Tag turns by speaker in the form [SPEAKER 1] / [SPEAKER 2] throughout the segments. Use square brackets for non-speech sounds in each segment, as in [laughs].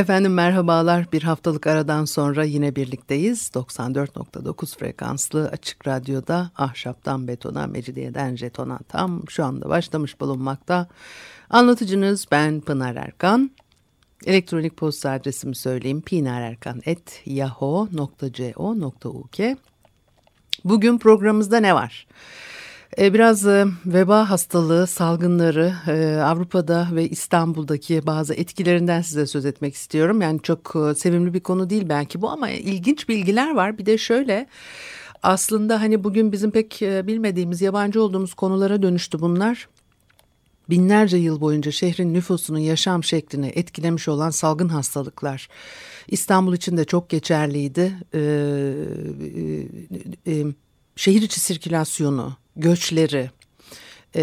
[SPEAKER 1] Efendim merhabalar. Bir haftalık aradan sonra yine birlikteyiz. 94.9 frekanslı açık radyoda ahşaptan betona, mecidiyeden jetona tam şu anda başlamış bulunmakta. Anlatıcınız ben Pınar Erkan. Elektronik posta adresimi söyleyeyim. pinarerkan.yahoo.co.uk Bugün programımızda ne var? Biraz e, veba hastalığı, salgınları e, Avrupa'da ve İstanbul'daki bazı etkilerinden size söz etmek istiyorum. Yani çok e, sevimli bir konu değil belki bu ama ilginç bilgiler var. Bir de şöyle aslında hani bugün bizim pek bilmediğimiz, yabancı olduğumuz konulara dönüştü bunlar. Binlerce yıl boyunca şehrin nüfusunun yaşam şeklini etkilemiş olan salgın hastalıklar. İstanbul için de çok geçerliydi. Ee, e, e, şehir içi sirkülasyonu, göçleri, e,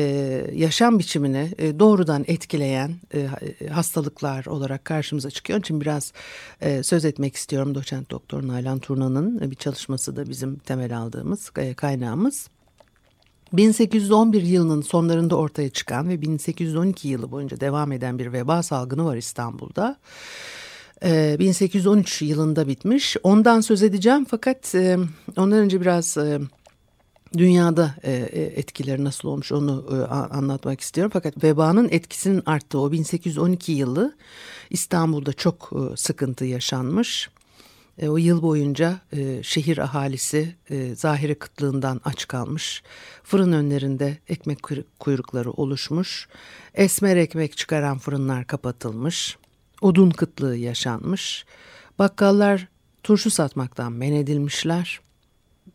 [SPEAKER 1] yaşam biçimini e, doğrudan etkileyen e, hastalıklar olarak karşımıza çıkıyor. Onun için biraz e, söz etmek istiyorum. Doçent Doktor Nalan Turna'nın bir çalışması da bizim temel aldığımız e, kaynağımız. 1811 yılının sonlarında ortaya çıkan ve 1812 yılı boyunca devam eden bir veba salgını var İstanbul'da. 1813 yılında bitmiş. Ondan söz edeceğim fakat ondan önce biraz dünyada e, e, etkileri nasıl olmuş onu e, anlatmak istiyorum. Fakat vebanın etkisinin arttığı o 1812 yılı İstanbul'da çok sıkıntı yaşanmış. O yıl boyunca şehir ahalisi zahire kıtlığından aç kalmış. Fırın önlerinde ekmek kuyrukları oluşmuş. Esmer ekmek çıkaran fırınlar kapatılmış. Odun kıtlığı yaşanmış. Bakkallar turşu satmaktan men edilmişler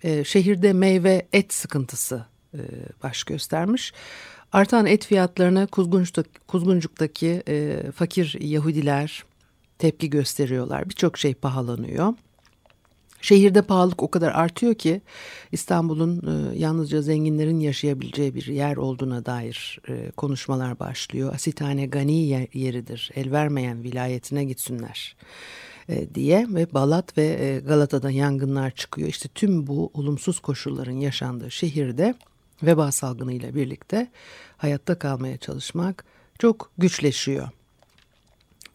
[SPEAKER 1] e, şehirde meyve et sıkıntısı e, baş göstermiş. Artan et fiyatlarına Kuzguncuk'taki, Kuzguncuk'taki e, fakir Yahudiler tepki gösteriyorlar. Birçok şey pahalanıyor. Şehirde pahalılık o kadar artıyor ki İstanbul'un e, yalnızca zenginlerin yaşayabileceği bir yer olduğuna dair e, konuşmalar başlıyor. Asitane gani yeridir, el vermeyen vilayetine gitsinler. E, diye ve Balat ve e, Galata'da yangınlar çıkıyor. İşte tüm bu olumsuz koşulların yaşandığı şehirde veba salgınıyla birlikte hayatta kalmaya çalışmak çok güçleşiyor.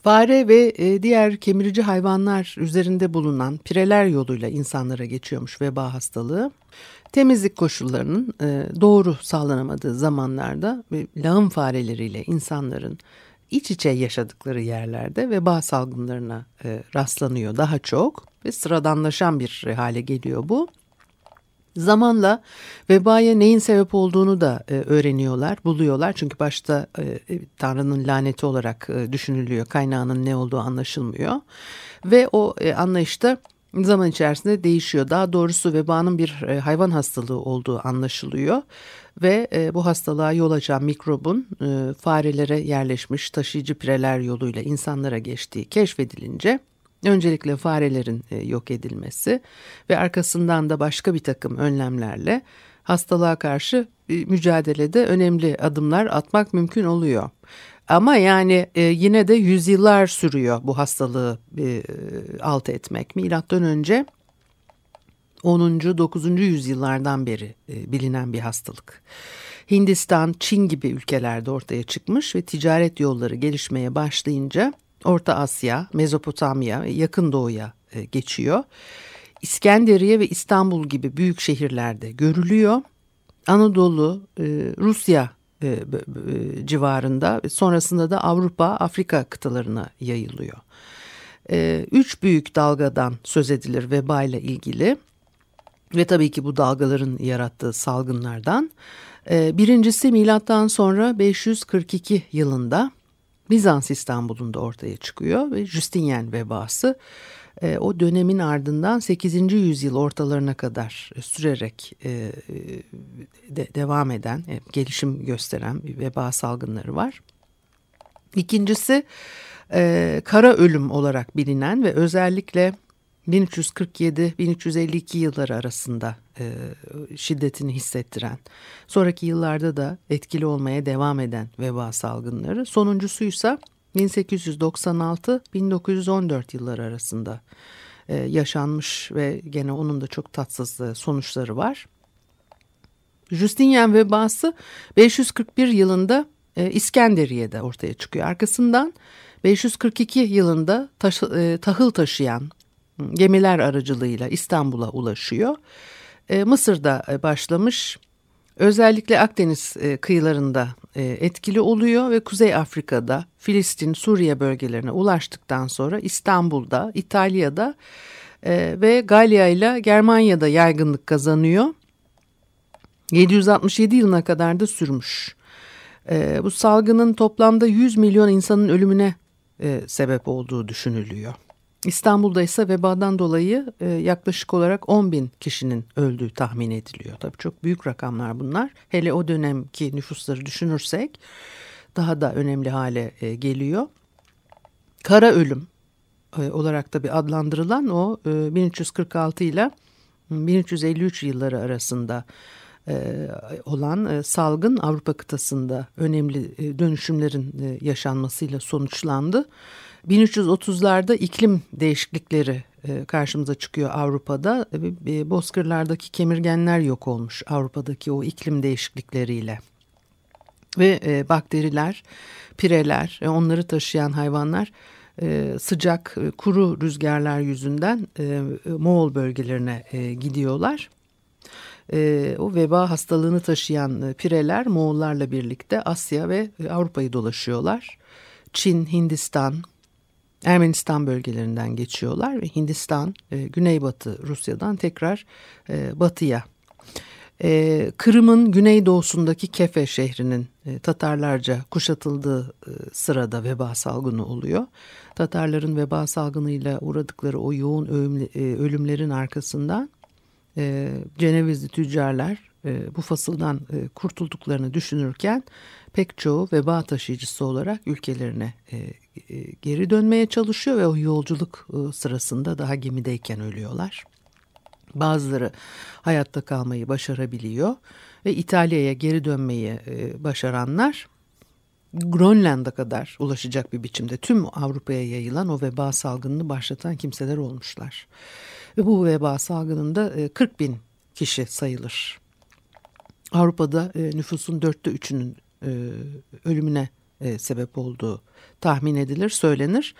[SPEAKER 1] Fare ve e, diğer kemirici hayvanlar üzerinde bulunan pireler yoluyla insanlara geçiyormuş veba hastalığı. Temizlik koşullarının doğru sağlanamadığı zamanlarda lağım fareleriyle insanların iç içe yaşadıkları yerlerde veba salgınlarına e, rastlanıyor daha çok ve sıradanlaşan bir hale geliyor bu. Zamanla vebaya neyin sebep olduğunu da e, öğreniyorlar, buluyorlar. Çünkü başta e, e Tanrı'nın laneti olarak e, düşünülüyor. Kaynağının ne olduğu anlaşılmıyor. Ve o e, anlayışta zaman içerisinde değişiyor. Daha doğrusu vebanın bir e, hayvan hastalığı olduğu anlaşılıyor ve e, bu hastalığa yol açan mikrobun e, farelere yerleşmiş taşıyıcı pireler yoluyla insanlara geçtiği keşfedilince öncelikle farelerin yok edilmesi ve arkasından da başka bir takım önlemlerle hastalığa karşı mücadelede önemli adımlar atmak mümkün oluyor. Ama yani e, yine de yüzyıllar sürüyor bu hastalığı e, alt etmek. Milattan önce 10. 9. yüzyıllardan beri e, bilinen bir hastalık. Hindistan, Çin gibi ülkelerde ortaya çıkmış ve ticaret yolları gelişmeye başlayınca Orta Asya, Mezopotamya ve Yakın Doğu'ya e, geçiyor. İskenderiye ve İstanbul gibi büyük şehirlerde görülüyor. Anadolu, e, Rusya e, e, civarında sonrasında da Avrupa, Afrika kıtalarına yayılıyor. E, üç büyük dalgadan söz edilir veba ile ilgili ve tabii ki bu dalgaların yarattığı salgınlardan. E, birincisi milattan sonra 542 yılında Bizans İstanbul'unda ortaya çıkıyor ve Justinian vebası e, o dönemin ardından 8. yüzyıl ortalarına kadar sürerek e, de, devam eden, e, gelişim gösteren bir veba salgınları var. İkincisi e, kara ölüm olarak bilinen ve özellikle 1347-1352 yılları arasında e, şiddetini hissettiren, sonraki yıllarda da etkili olmaya devam eden veba salgınları. Sonuncusuysa 1896-1914 yılları arasında e, yaşanmış ve gene onun da çok tatsız e, sonuçları var. Justinian vebası 541 yılında e, İskenderiye'de ortaya çıkıyor. Arkasından 542 yılında taş, tahıl taşıyan gemiler aracılığıyla İstanbul'a ulaşıyor. Mısır'da başlamış özellikle Akdeniz e, kıyılarında e, etkili oluyor ve Kuzey Afrika'da Filistin, Suriye bölgelerine ulaştıktan sonra İstanbul'da, İtalya'da e, ve Galya ile Germanya'da yaygınlık kazanıyor. 767 yılına kadar da sürmüş. Bu salgının toplamda 100 milyon insanın ölümüne sebep olduğu düşünülüyor. İstanbul'da ise vebadan dolayı e, yaklaşık olarak 10 bin kişinin öldüğü tahmin ediliyor. Tabii çok büyük rakamlar bunlar. Hele o dönemki nüfusları düşünürsek daha da önemli hale e, geliyor. Kara ölüm e, olarak da bir adlandırılan o e, 1346 ile 1353 yılları arasında e, olan e, salgın Avrupa kıtasında önemli e, dönüşümlerin yaşanmasıyla sonuçlandı. 1330'larda iklim değişiklikleri karşımıza çıkıyor Avrupa'da. Bozkırlardaki kemirgenler yok olmuş Avrupa'daki o iklim değişiklikleriyle. Ve bakteriler, pireler, onları taşıyan hayvanlar sıcak, kuru rüzgarlar yüzünden Moğol bölgelerine gidiyorlar e, o veba hastalığını taşıyan e, pireler Moğollarla birlikte Asya ve e, Avrupa'yı dolaşıyorlar. Çin, Hindistan, Ermenistan bölgelerinden geçiyorlar ve Hindistan, e, Güneybatı Rusya'dan tekrar e, batıya. E, Kırım'ın güneydoğusundaki Kefe şehrinin e, Tatarlarca kuşatıldığı e, sırada veba salgını oluyor. Tatarların veba salgınıyla uğradıkları o yoğun ölümlerin arkasından e, Cenevizli tüccarlar e, bu fasıldan e, kurtulduklarını düşünürken pek çoğu veba taşıyıcısı olarak ülkelerine e, e, geri dönmeye çalışıyor ve o yolculuk e, sırasında daha gemideyken ölüyorlar. Bazıları hayatta kalmayı başarabiliyor ve İtalya'ya geri dönmeyi e, başaranlar Grönland'a kadar ulaşacak bir biçimde tüm Avrupa'ya yayılan o veba salgınını başlatan kimseler olmuşlar. Ve bu veba salgınında 40 e, bin kişi sayılır. Avrupa'da e, nüfusun dörtte üçünün e, ölümüne sebep olduğu tahmin edilir, söylenir.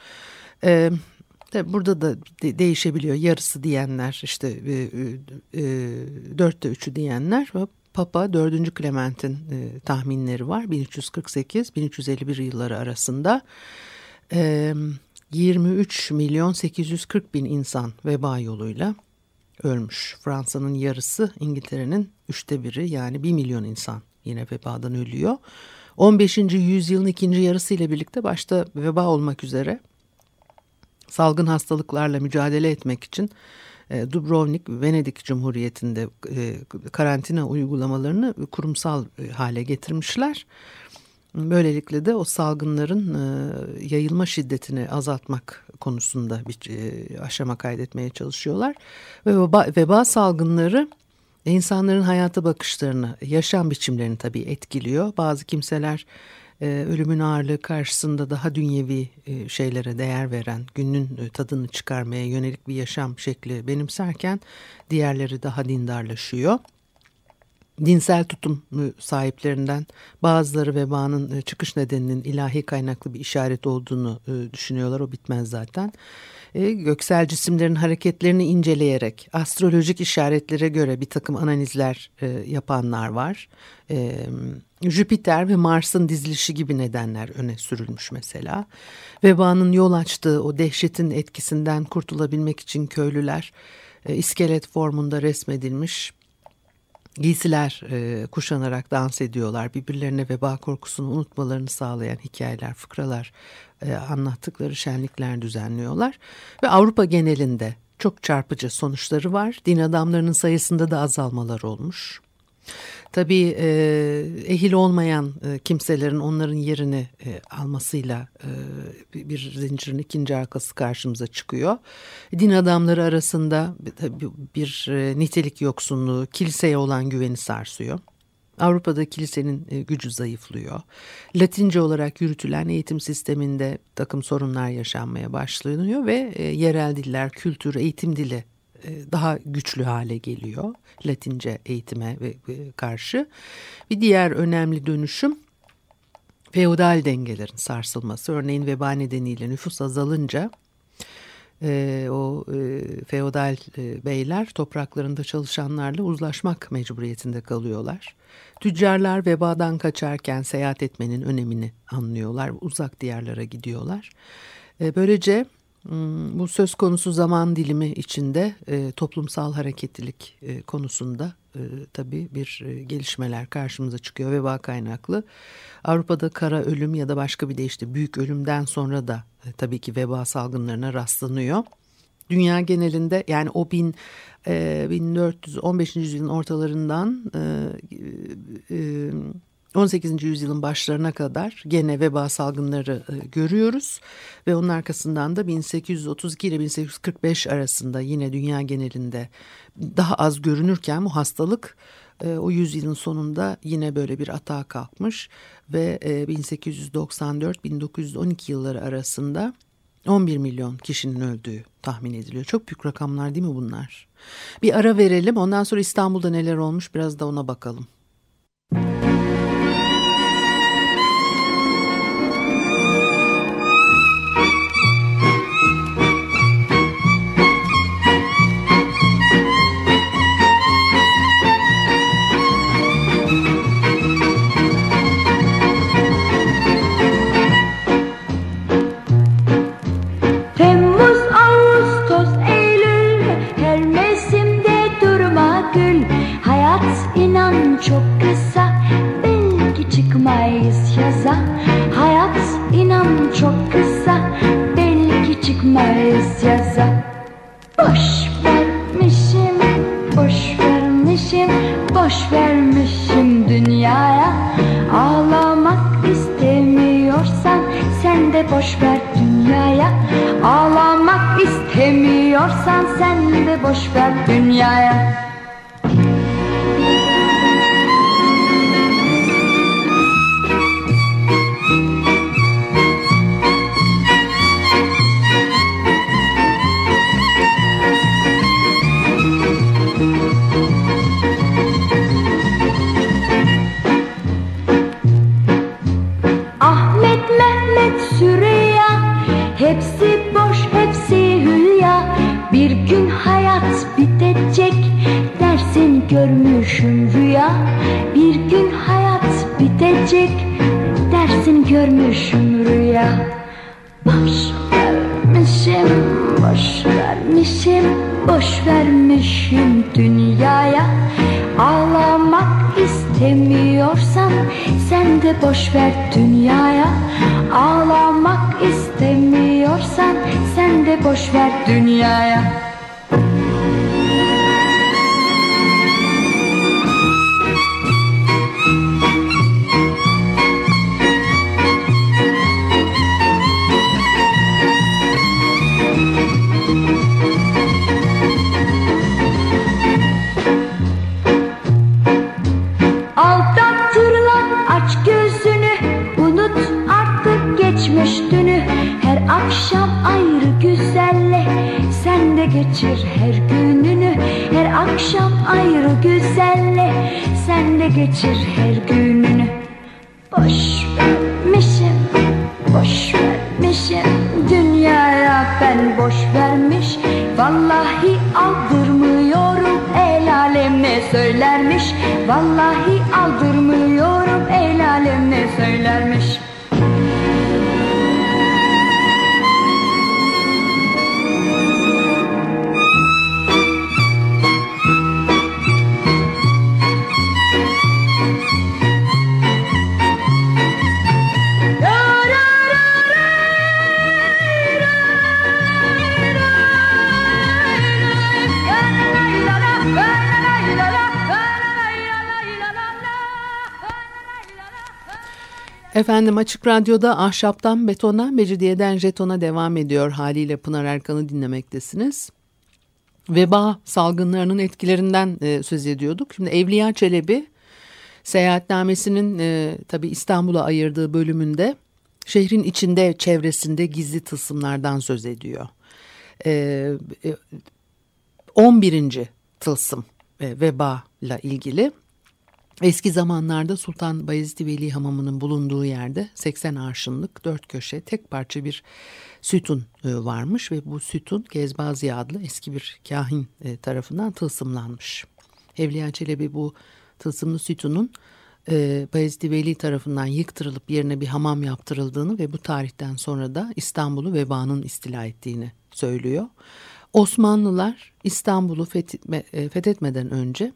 [SPEAKER 1] Tabi burada da değişebiliyor. Yarısı diyenler, işte dörtte üçü diyenler Papa 4. Clement'in e, tahminleri var 1348-1351 yılları arasında. E, 23 milyon 840 bin insan veba yoluyla ölmüş. Fransa'nın yarısı İngiltere'nin üçte biri yani 1 milyon insan yine vebadan ölüyor. 15. yüzyılın ikinci yarısı ile birlikte başta veba olmak üzere salgın hastalıklarla mücadele etmek için e, Dubrovnik Venedik Cumhuriyeti'nde e, karantina uygulamalarını kurumsal e, hale getirmişler. Böylelikle de o salgınların yayılma şiddetini azaltmak konusunda bir aşama kaydetmeye çalışıyorlar. Ve veba, veba salgınları insanların hayata bakışlarını, yaşam biçimlerini tabii etkiliyor. Bazı kimseler e, ölümün ağırlığı karşısında daha dünyevi e, şeylere değer veren, günün e, tadını çıkarmaya yönelik bir yaşam şekli benimserken diğerleri daha dindarlaşıyor. Dinsel tutum sahiplerinden bazıları vebanın çıkış nedeninin ilahi kaynaklı bir işaret olduğunu düşünüyorlar. O bitmez zaten. Göksel cisimlerin hareketlerini inceleyerek astrolojik işaretlere göre bir takım analizler yapanlar var. Jüpiter ve Mars'ın dizilişi gibi nedenler öne sürülmüş mesela. Vebanın yol açtığı o dehşetin etkisinden kurtulabilmek için köylüler e, iskelet formunda resmedilmiş giysiler e, kuşanarak dans ediyorlar. Birbirlerine veba korkusunu unutmalarını sağlayan hikayeler, fıkralar e, anlattıkları şenlikler düzenliyorlar. Ve Avrupa genelinde çok çarpıcı sonuçları var. Din adamlarının sayısında da azalmalar olmuş. Tabii ehil olmayan kimselerin onların yerini almasıyla bir zincirin ikinci arkası karşımıza çıkıyor. Din adamları arasında bir nitelik yoksunluğu, kiliseye olan güveni sarsıyor. Avrupa'da kilisenin gücü zayıflıyor. Latince olarak yürütülen eğitim sisteminde takım sorunlar yaşanmaya başlanıyor ve yerel diller, kültür, eğitim dili daha güçlü hale geliyor. Latince eğitime karşı. Bir diğer önemli dönüşüm feodal dengelerin sarsılması. Örneğin veba nedeniyle nüfus azalınca e, o e, feodal e, beyler topraklarında çalışanlarla uzlaşmak mecburiyetinde kalıyorlar. Tüccarlar vebadan kaçarken seyahat etmenin önemini anlıyorlar. Uzak diyarlara gidiyorlar. E, böylece bu söz konusu zaman dilimi içinde e, toplumsal hareketlilik e, konusunda e, tabii bir e, gelişmeler karşımıza çıkıyor veba kaynaklı. Avrupa'da kara ölüm ya da başka bir de işte büyük ölümden sonra da e, tabii ki veba salgınlarına rastlanıyor. Dünya genelinde yani o bin, e, 1415. yüzyılın ortalarından e, e, 18. yüzyılın başlarına kadar gene veba salgınları e, görüyoruz ve onun arkasından da 1832 ile 1845 arasında yine dünya genelinde daha az görünürken bu hastalık e, o yüzyılın sonunda yine böyle bir atağa kalkmış ve 1894-1912 e, yılları arasında 11 milyon kişinin öldüğü tahmin ediliyor. Çok büyük rakamlar değil mi bunlar? Bir ara verelim ondan sonra İstanbul'da neler olmuş biraz da ona bakalım.
[SPEAKER 2] Boş ver dünyaya. Ağlamak istemiyorsan sen de boş ver dünyaya vermişim, boş vermişim dünyaya. Ağlamak istemiyorsan sen de boş ver dünyaya. Ağlamak istemiyorsan sen de boş ver dünyaya. Geçir her gününü Her akşam ayrı güzelle. Sen de geçir her gününü. Boş vermişim Boş vermişim. Dünyaya ben boş vermiş Vallahi aldırmıyorum. El alem ne söylermiş Vallahi
[SPEAKER 1] efendim Açık Radyo'da Ahşaptan Betona, Mecidiyeden Jeton'a devam ediyor haliyle Pınar Erkan'ı dinlemektesiniz. Veba salgınlarının etkilerinden e, söz ediyorduk. Şimdi Evliya Çelebi seyahatnamesinin e, tabi İstanbul'a ayırdığı bölümünde şehrin içinde çevresinde gizli tılsımlardan söz ediyor. E, 11. E, tılsım e, veba ile ilgili Eski zamanlarda Sultan Bayezid Veli Hamamı'nın bulunduğu yerde 80 arşınlık dört köşe tek parça bir sütun e, varmış ve bu sütun Gezbazi adlı eski bir kahin e, tarafından tılsımlanmış. Evliya Çelebi bu tılsımlı sütunun e, Bayezid Veli tarafından yıktırılıp yerine bir hamam yaptırıldığını ve bu tarihten sonra da İstanbul'u vebanın istila ettiğini söylüyor. Osmanlılar İstanbul'u fethetmeden önce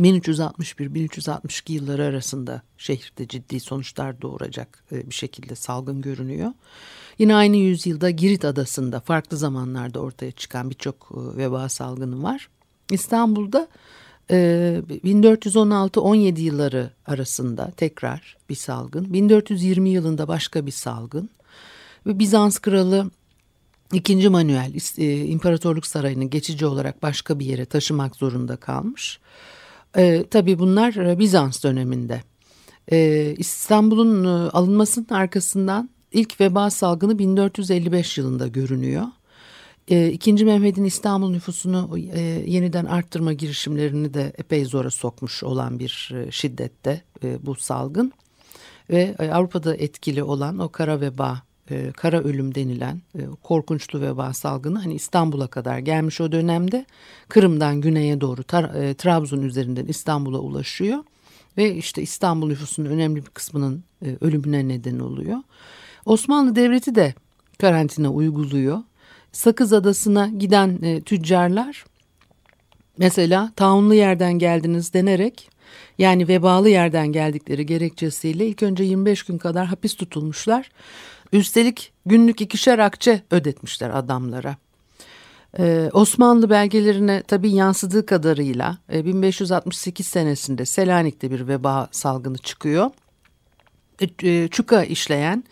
[SPEAKER 1] 1361-1362 yılları arasında şehirde ciddi sonuçlar doğuracak e, bir şekilde salgın görünüyor. Yine aynı yüzyılda Girit Adası'nda farklı zamanlarda ortaya çıkan birçok e, veba salgını var. İstanbul'da 1416-17 e, yılları arasında tekrar bir salgın, 1420 yılında başka bir salgın ve Bizans kralı İkinci Manuel İmparatorluk Sarayı'nı geçici olarak başka bir yere taşımak zorunda kalmış. E, tabii bunlar e, Bizans döneminde. E, İstanbul'un alınmasının arkasından ilk veba salgını 1455 yılında görünüyor. E, İkinci Mehmet'in İstanbul nüfusunu e, yeniden arttırma girişimlerini de epey zora sokmuş olan bir e, şiddette e, bu salgın. Ve e, Avrupa'da etkili olan o kara veba e, kara ölüm denilen e, korkunçlu veba salgını hani İstanbul'a kadar gelmiş o dönemde Kırım'dan güneye doğru e, Trabzon üzerinden İstanbul'a ulaşıyor ve işte İstanbul nüfusunun önemli bir kısmının e, ölümüne neden oluyor. Osmanlı Devleti de karantina uyguluyor. Sakız Adası'na giden e, tüccarlar mesela taunlu yerden geldiniz denerek yani vebalı yerden geldikleri gerekçesiyle ilk önce 25 gün kadar hapis tutulmuşlar. Üstelik günlük ikişer akçe ödetmişler adamlara. Ee, Osmanlı belgelerine tabi yansıdığı kadarıyla e, 1568 senesinde Selanik'te bir veba salgını çıkıyor. E, e, çuka işleyen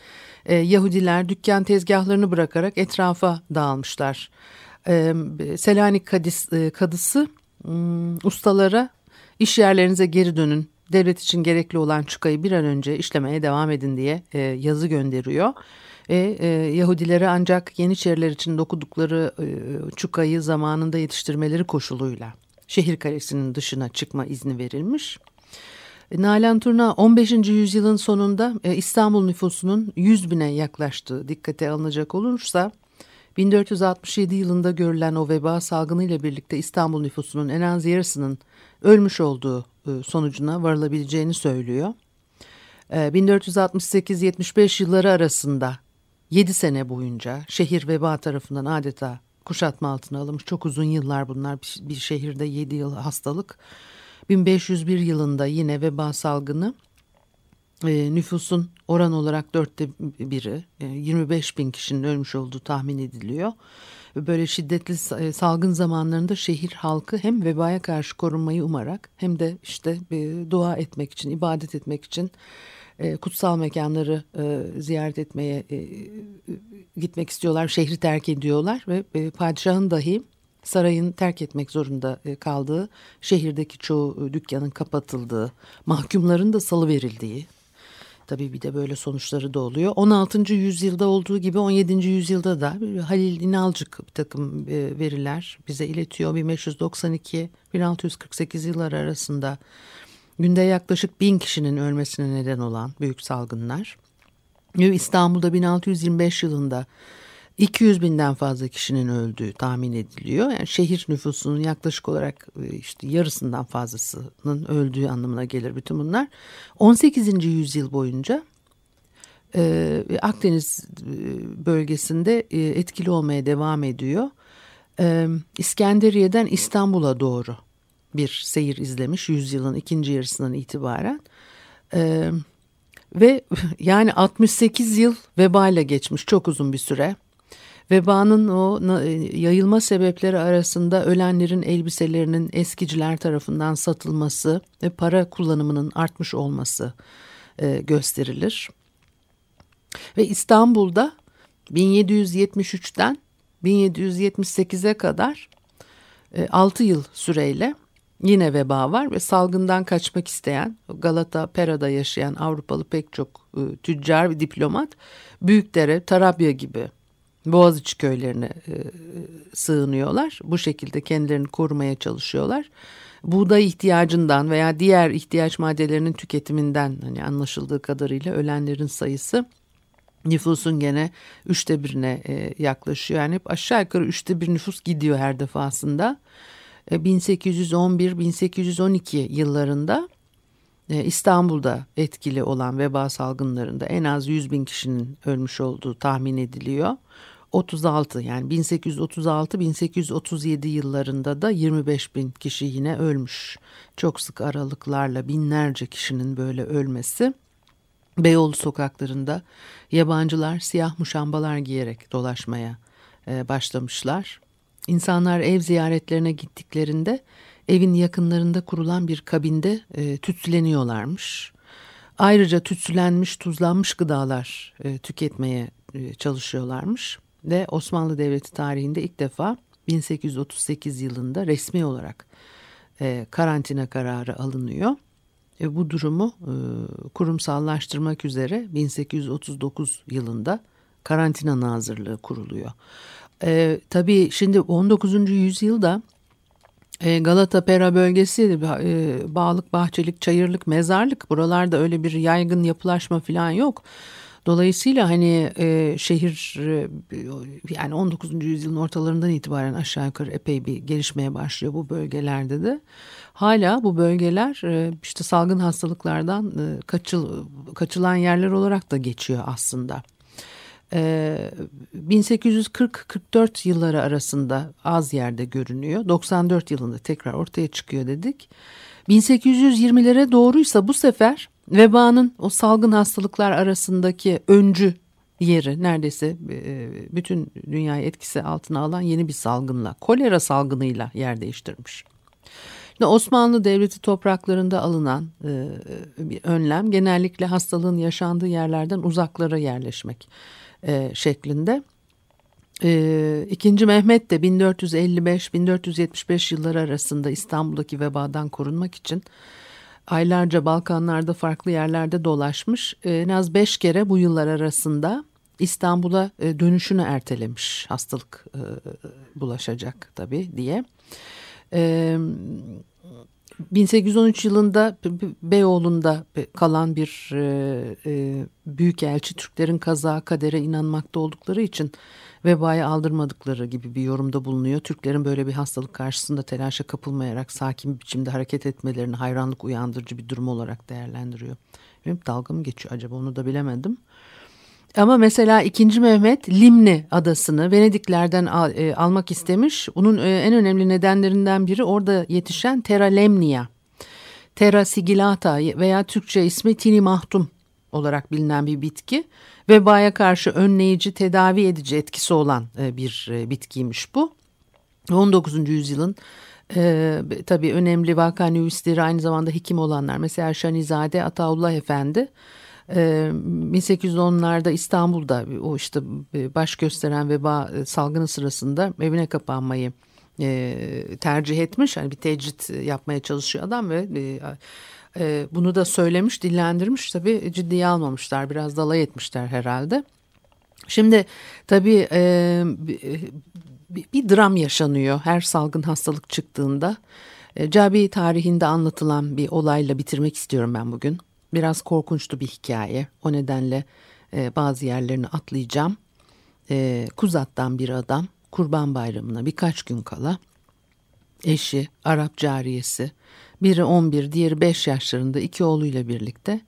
[SPEAKER 1] e, Yahudiler dükkan tezgahlarını bırakarak etrafa dağılmışlar. E, Selanik kadis, e, kadısı e, ustalara iş yerlerinize geri dönün devlet için gerekli olan çukayı bir an önce işlemeye devam edin diye e, yazı gönderiyor. Ve e, Yahudilere ancak Yeniçeriler için dokudukları e, çukayı zamanında yetiştirmeleri koşuluyla şehir kalesinin dışına çıkma izni verilmiş. E, Nalan Turna 15. yüzyılın sonunda e, İstanbul nüfusunun 100 bine yaklaştığı dikkate alınacak olursa 1467 yılında görülen o veba salgını ile birlikte İstanbul nüfusunun en az yarısının ölmüş olduğu sonucuna varılabileceğini söylüyor. 1468-75 e, yılları arasında 7 sene boyunca şehir veba tarafından adeta kuşatma altına alınmış. Çok uzun yıllar bunlar bir şehirde 7 yıl hastalık. 1501 yılında yine veba salgını e, nüfusun oran olarak dörtte biri 25 bin kişinin ölmüş olduğu tahmin ediliyor böyle şiddetli e, salgın zamanlarında şehir halkı hem vebaya karşı korunmayı umarak hem de işte e, dua etmek için, ibadet etmek için e, kutsal mekanları ziyaret etmeye gitmek istiyorlar. Şehri terk ediyorlar ve padişahın dahi sarayın terk etmek zorunda kaldığı, şehirdeki çoğu dükkanın kapatıldığı, mahkumların da salı verildiği Tabii bir de böyle sonuçları da oluyor. 16. yüzyılda olduğu gibi 17. yüzyılda da Halil İnalcık bir takım e, veriler bize iletiyor. 1592-1648 yıllar arasında günde yaklaşık bin kişinin ölmesine neden olan büyük salgınlar. İstanbul'da 1625 yılında 200 binden fazla kişinin öldüğü tahmin ediliyor. Yani şehir nüfusunun yaklaşık olarak e, işte yarısından fazlasının öldüğü anlamına gelir bütün bunlar. 18. yüzyıl boyunca e, Akdeniz e, bölgesinde e, etkili olmaya devam ediyor. E, İskenderiye'den İstanbul'a doğru bir seyir izlemiş yüzyılın ikinci yarısından itibaren. E, ve [laughs] yani 68 yıl vebayla geçmiş çok uzun bir süre. Vebanın o e, yayılma sebepleri arasında ölenlerin elbiselerinin eskiciler tarafından satılması ve para kullanımının artmış olması e, gösterilir. Ve İstanbul'da 1773'ten 1778'e kadar 6 yıl süreyle yine veba var ve salgından kaçmak isteyen Galata Pera'da yaşayan Avrupalı pek çok e, tüccar ve diplomat Büyükdere, Tarabya gibi Boğaziçi köylerine e, sığınıyorlar. Bu şekilde kendilerini korumaya çalışıyorlar. Buğday ihtiyacından veya diğer ihtiyaç maddelerinin tüketiminden hani anlaşıldığı kadarıyla ölenlerin sayısı nüfusun gene üçte birine e, yaklaşıyor. Yani hep aşağı yukarı üçte bir nüfus gidiyor her defasında. 1811-1812 e, yıllarında e, İstanbul'da etkili olan veba salgınlarında en az 100 bin kişinin ölmüş olduğu tahmin ediliyor. 36 yani 1836-1837 yıllarında da 25 bin kişi yine ölmüş. Çok sık aralıklarla binlerce kişinin böyle ölmesi. Beyoğlu sokaklarında yabancılar siyah muşambalar giyerek dolaşmaya e, başlamışlar. İnsanlar ev ziyaretlerine gittiklerinde evin yakınlarında kurulan bir kabinde e, tütsüleniyorlarmış. Ayrıca tütsülenmiş, tuzlanmış gıdalar e, tüketmeye e, çalışıyorlarmış ve Osmanlı Devleti tarihinde ilk defa 1838 yılında resmi olarak e, karantina kararı alınıyor. E, bu durumu e, kurumsallaştırmak üzere 1839 yılında karantina nazırlığı kuruluyor. E, tabii şimdi 19. yüzyılda Galata Pera bölgesi e, bağlık, bahçelik, çayırlık, mezarlık buralarda öyle bir yaygın yapılaşma falan yok. Dolayısıyla hani e, şehir e, yani 19. yüzyılın ortalarından itibaren aşağı yukarı epey bir gelişmeye başlıyor bu bölgelerde de. Hala bu bölgeler e, işte salgın hastalıklardan e, kaçıl, kaçılan yerler olarak da geçiyor aslında. 1840-44 yılları arasında az yerde görünüyor. 94 yılında tekrar ortaya çıkıyor dedik. 1820'lere doğruysa bu sefer vebanın o salgın hastalıklar arasındaki öncü yeri neredeyse bütün dünyayı etkisi altına alan yeni bir salgınla, kolera salgınıyla yer değiştirmiş. Osmanlı Devleti topraklarında alınan bir önlem genellikle hastalığın yaşandığı yerlerden uzaklara yerleşmek e, şeklinde. E, İkinci Mehmet de 1455-1475 yılları arasında İstanbul'daki vebadan korunmak için aylarca Balkanlarda farklı yerlerde dolaşmış. E, en az beş kere bu yıllar arasında İstanbul'a e, dönüşünü ertelemiş hastalık e, bulaşacak tabii diye. E, 1813 yılında Beyoğlu'nda kalan bir e, e, büyükelçi Türklerin kaza kadere inanmakta oldukları için vebayı aldırmadıkları gibi bir yorumda bulunuyor. Türklerin böyle bir hastalık karşısında telaşa kapılmayarak sakin bir biçimde hareket etmelerini hayranlık uyandırıcı bir durum olarak değerlendiriyor. Benim dalga geçiyor acaba onu da bilemedim. Ama mesela 2. Mehmet Limni adasını Venediklerden al, e, almak istemiş. Bunun e, en önemli nedenlerinden biri orada yetişen Terra lemnia, Terra sigillata veya Türkçe ismi Tini mahtum olarak bilinen bir bitki. Vebaya karşı önleyici, tedavi edici etkisi olan e, bir e, bitkiymiş bu. 19. yüzyılın e, tabii önemli vakanüvisleri aynı zamanda hekim olanlar. Mesela Şanizade Ataullah Efendi 1810'larda ee, İstanbul'da o işte e, baş gösteren veba e, salgını sırasında evine kapanmayı e, tercih etmiş. Hani bir tecrit yapmaya çalışıyor adam ve bunu da söylemiş, dillendirmiş. Tabii ciddiye almamışlar. Biraz dalay etmişler herhalde. Şimdi tabii bir dram yaşanıyor her salgın hastalık çıktığında. Cabi tarihinde anlatılan bir olayla bitirmek istiyorum ben bugün. Biraz korkunçtu bir hikaye. O nedenle e, bazı yerlerini atlayacağım. E, Kuzat'tan bir adam Kurban Bayramı'na birkaç gün kala eşi, Arap cariyesi, biri 11, diğeri 5 yaşlarında iki oğluyla birlikte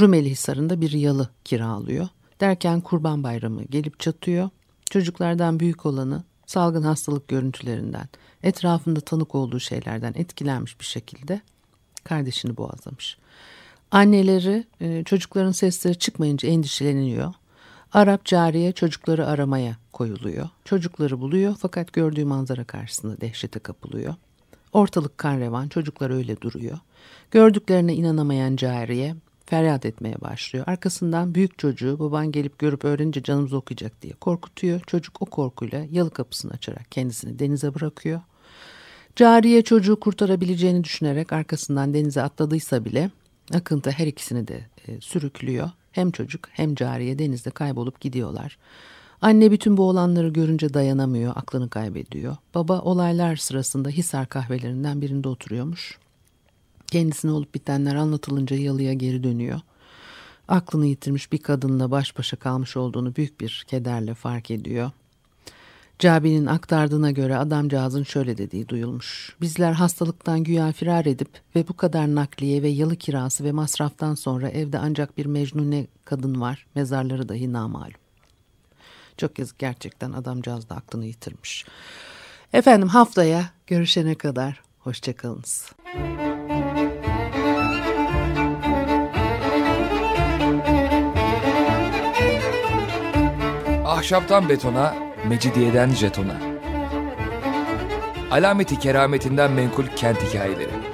[SPEAKER 1] Rumeli Hisarı'nda bir yalı kiralıyor. Derken Kurban Bayramı gelip çatıyor. Çocuklardan büyük olanı salgın hastalık görüntülerinden, etrafında tanık olduğu şeylerden etkilenmiş bir şekilde kardeşini boğazlamış. Anneleri e, çocukların sesleri çıkmayınca endişeleniyor. Arap cariye çocukları aramaya koyuluyor. Çocukları buluyor fakat gördüğü manzara karşısında dehşete kapılıyor. Ortalık kan revan çocuklar öyle duruyor. Gördüklerine inanamayan cariye feryat etmeye başlıyor. Arkasından büyük çocuğu baban gelip görüp öğrenince canımız okuyacak diye korkutuyor. Çocuk o korkuyla yalı kapısını açarak kendisini denize bırakıyor. Cariye çocuğu kurtarabileceğini düşünerek arkasından denize atladıysa bile akıntı her ikisini de e, sürüklüyor. Hem çocuk hem cariye denizde kaybolup gidiyorlar. Anne bütün bu olanları görünce dayanamıyor, aklını kaybediyor. Baba olaylar sırasında Hisar kahvelerinden birinde oturuyormuş. Kendisine olup bitenler anlatılınca yalıya geri dönüyor. Aklını yitirmiş bir kadınla baş başa kalmış olduğunu büyük bir kederle fark ediyor. Cabi'nin aktardığına göre adamcağızın şöyle dediği duyulmuş. Bizler hastalıktan güya firar edip ve bu kadar nakliye ve yalı kirası ve masraftan sonra evde ancak bir mecnune kadın var. Mezarları dahi namalum. Çok yazık gerçekten adamcağız da aklını yitirmiş. Efendim haftaya görüşene kadar hoşçakalınız.
[SPEAKER 3] Ahşaptan betona, mecidiyeden jetona. Alameti kerametinden menkul kent hikayeleri.